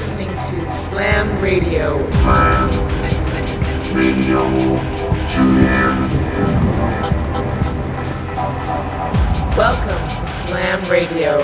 listening to Slam Radio. Slam Radio. Welcome to Slam Radio.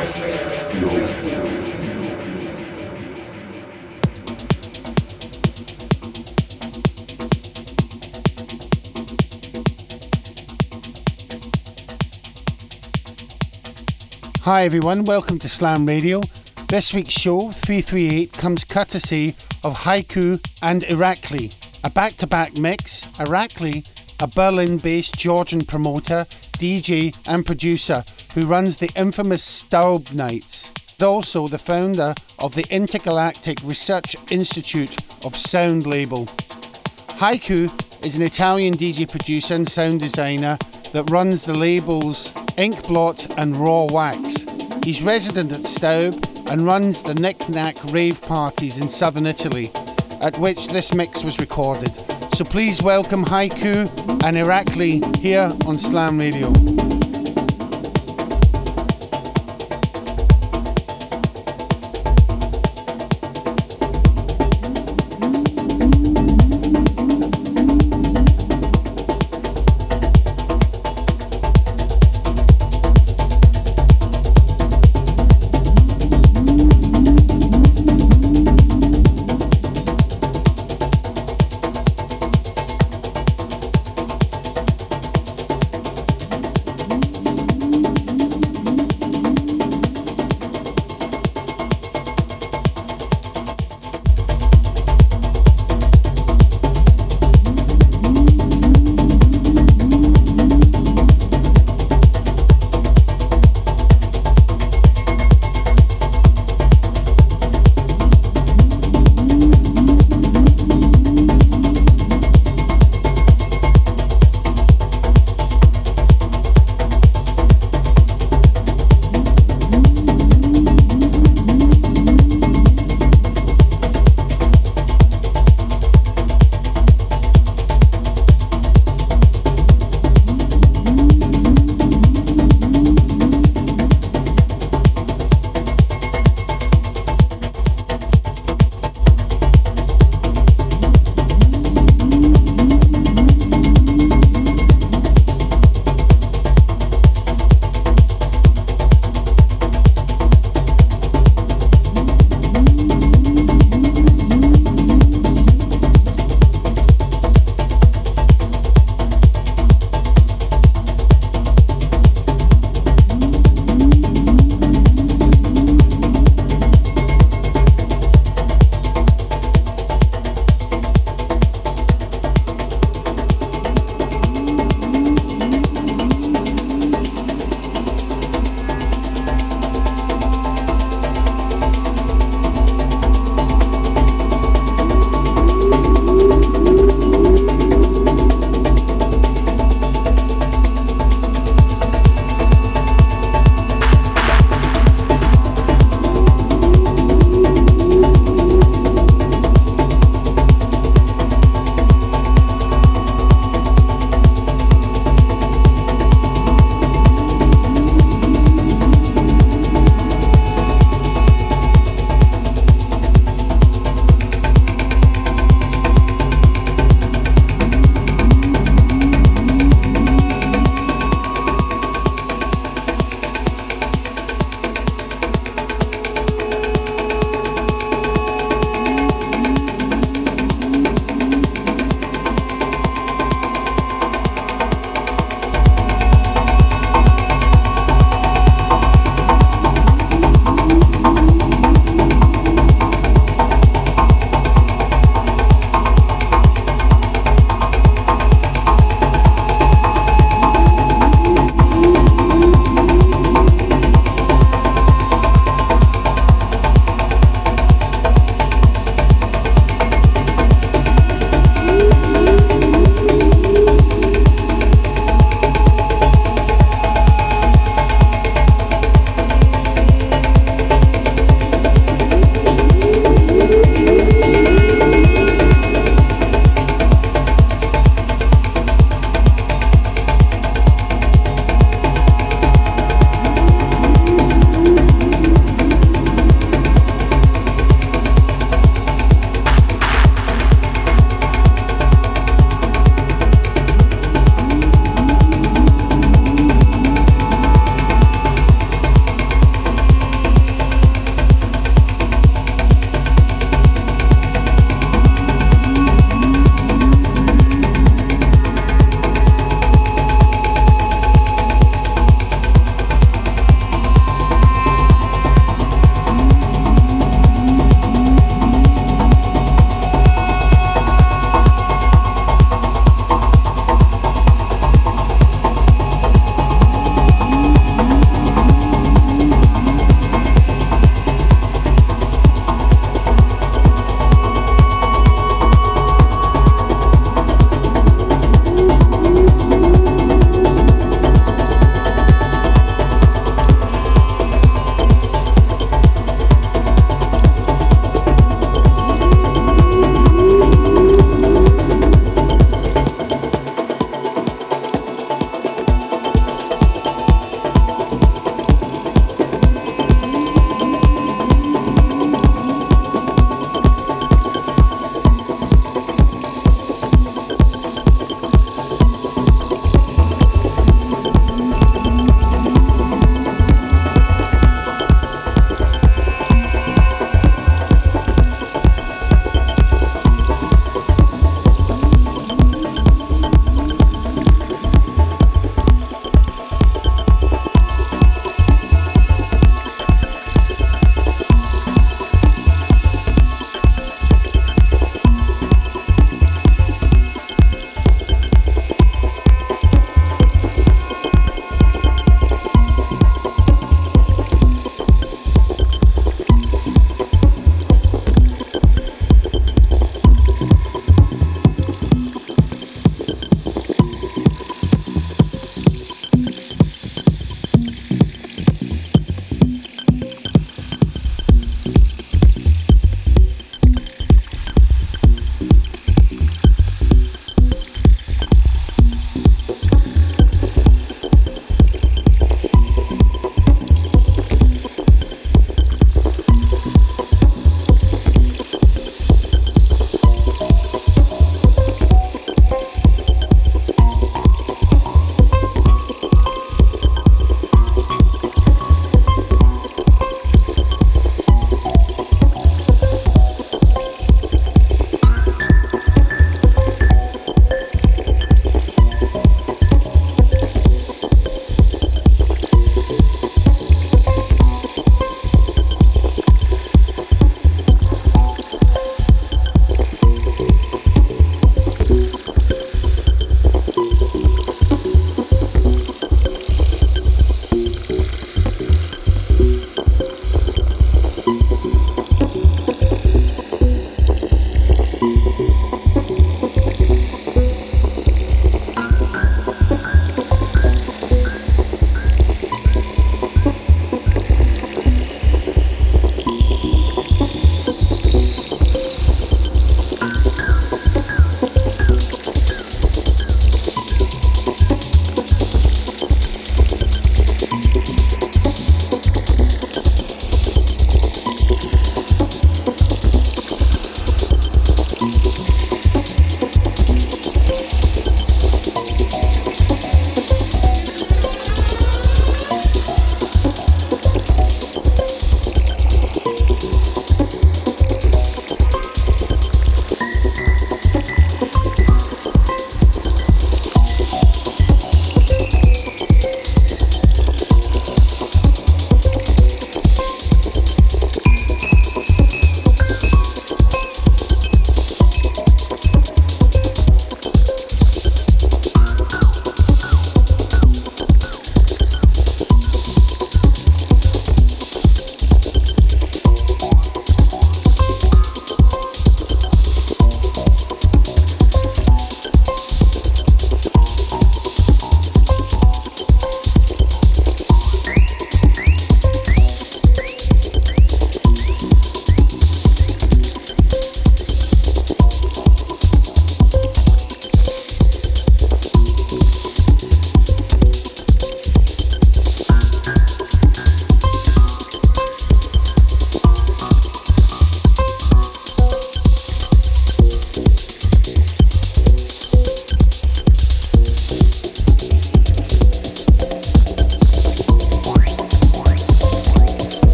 Hi everyone, welcome to Slam Radio. This week's show, 338, comes courtesy of Haiku and Irakli, a back to back mix. Irakli, a Berlin based Georgian promoter, DJ, and producer who runs the infamous Staub Nights, and also the founder of the Intergalactic Research Institute of Sound label. Haiku is an Italian DJ producer and sound designer that runs the labels Inkblot and Raw Wax. He's resident at Staub and runs the Knick Knack rave parties in southern Italy, at which this mix was recorded. So please welcome Haiku and Irakli here on Slam Radio.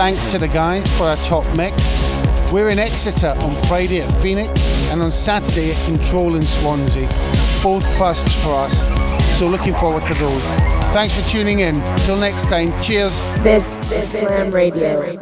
Thanks to the guys for our top mix. We're in Exeter on Friday at Phoenix and on Saturday at Control in Swansea. Both firsts for us, so looking forward to those. Thanks for tuning in. Till next time, cheers. This is Slam Radio.